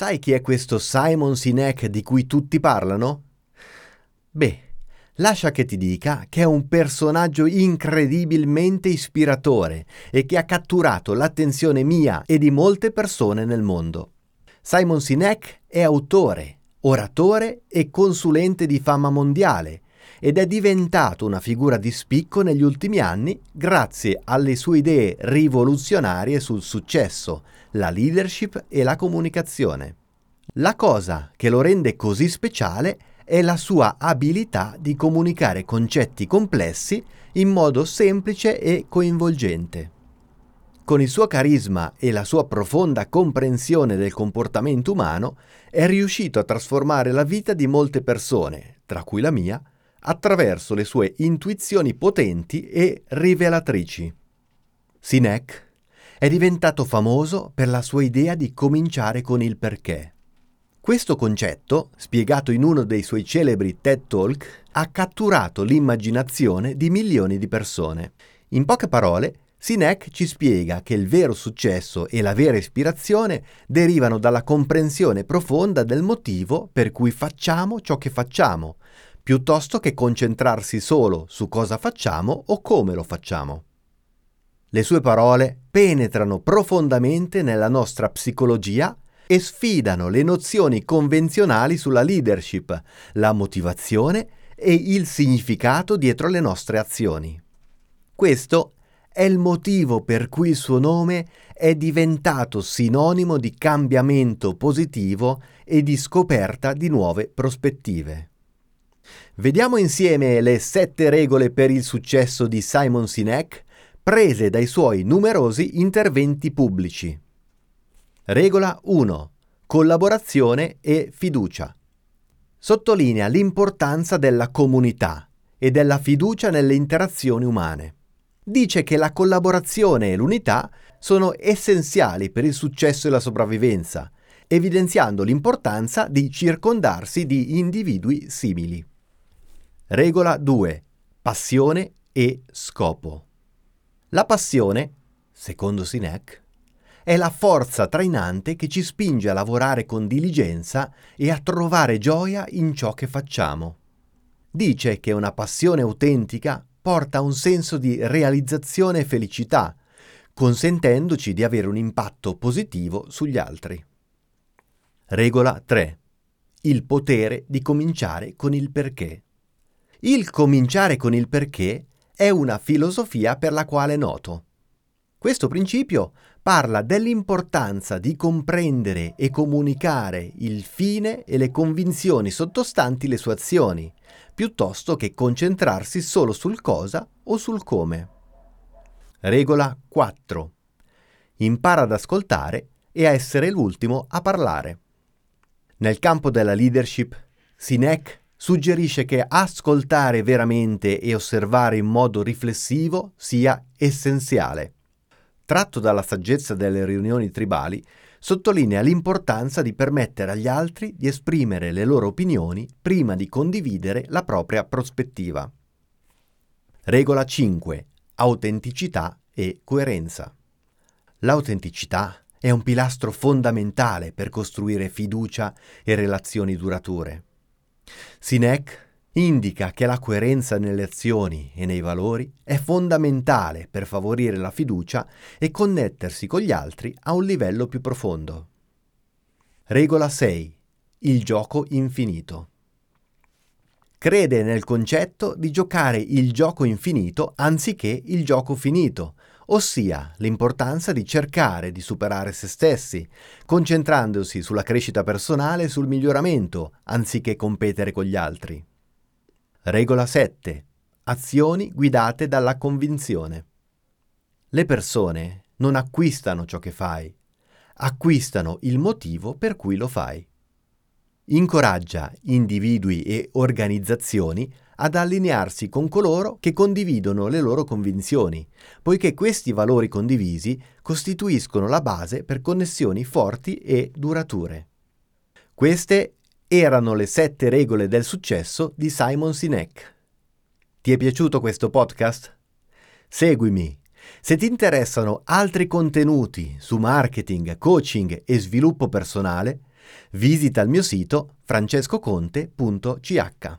Sai chi è questo Simon Sinek di cui tutti parlano? Beh, lascia che ti dica che è un personaggio incredibilmente ispiratore e che ha catturato l'attenzione mia e di molte persone nel mondo. Simon Sinek è autore, oratore e consulente di fama mondiale ed è diventato una figura di spicco negli ultimi anni grazie alle sue idee rivoluzionarie sul successo, la leadership e la comunicazione. La cosa che lo rende così speciale è la sua abilità di comunicare concetti complessi in modo semplice e coinvolgente. Con il suo carisma e la sua profonda comprensione del comportamento umano, è riuscito a trasformare la vita di molte persone, tra cui la mia, attraverso le sue intuizioni potenti e rivelatrici. Sinek è diventato famoso per la sua idea di cominciare con il perché. Questo concetto, spiegato in uno dei suoi celebri TED Talk, ha catturato l'immaginazione di milioni di persone. In poche parole, Sinek ci spiega che il vero successo e la vera ispirazione derivano dalla comprensione profonda del motivo per cui facciamo ciò che facciamo, piuttosto che concentrarsi solo su cosa facciamo o come lo facciamo. Le sue parole penetrano profondamente nella nostra psicologia e sfidano le nozioni convenzionali sulla leadership, la motivazione e il significato dietro le nostre azioni. Questo è il motivo per cui il suo nome è diventato sinonimo di cambiamento positivo e di scoperta di nuove prospettive. Vediamo insieme le sette regole per il successo di Simon Sinek prese dai suoi numerosi interventi pubblici. Regola 1. Collaborazione e fiducia. Sottolinea l'importanza della comunità e della fiducia nelle interazioni umane. Dice che la collaborazione e l'unità sono essenziali per il successo e la sopravvivenza, evidenziando l'importanza di circondarsi di individui simili. Regola 2. Passione e scopo. La passione, secondo Sinek, è la forza trainante che ci spinge a lavorare con diligenza e a trovare gioia in ciò che facciamo. Dice che una passione autentica porta un senso di realizzazione e felicità, consentendoci di avere un impatto positivo sugli altri. Regola 3. Il potere di cominciare con il perché. Il cominciare con il perché è una filosofia per la quale noto. Questo principio parla dell'importanza di comprendere e comunicare il fine e le convinzioni sottostanti le sue azioni, piuttosto che concentrarsi solo sul cosa o sul come. Regola 4. Impara ad ascoltare e a essere l'ultimo a parlare. Nel campo della leadership, Sinek suggerisce che ascoltare veramente e osservare in modo riflessivo sia essenziale tratto dalla saggezza delle riunioni tribali, sottolinea l'importanza di permettere agli altri di esprimere le loro opinioni prima di condividere la propria prospettiva. Regola 5. Autenticità e coerenza. L'autenticità è un pilastro fondamentale per costruire fiducia e relazioni durature. Sinek indica che la coerenza nelle azioni e nei valori è fondamentale per favorire la fiducia e connettersi con gli altri a un livello più profondo. Regola 6. Il gioco infinito. Crede nel concetto di giocare il gioco infinito anziché il gioco finito, ossia l'importanza di cercare di superare se stessi, concentrandosi sulla crescita personale e sul miglioramento, anziché competere con gli altri. Regola 7. Azioni guidate dalla convinzione. Le persone non acquistano ciò che fai, acquistano il motivo per cui lo fai. Incoraggia individui e organizzazioni ad allinearsi con coloro che condividono le loro convinzioni, poiché questi valori condivisi costituiscono la base per connessioni forti e durature. Queste erano le sette regole del successo di Simon Sinek. Ti è piaciuto questo podcast? Seguimi. Se ti interessano altri contenuti su marketing, coaching e sviluppo personale, Visita il mio sito francescoconte.ch.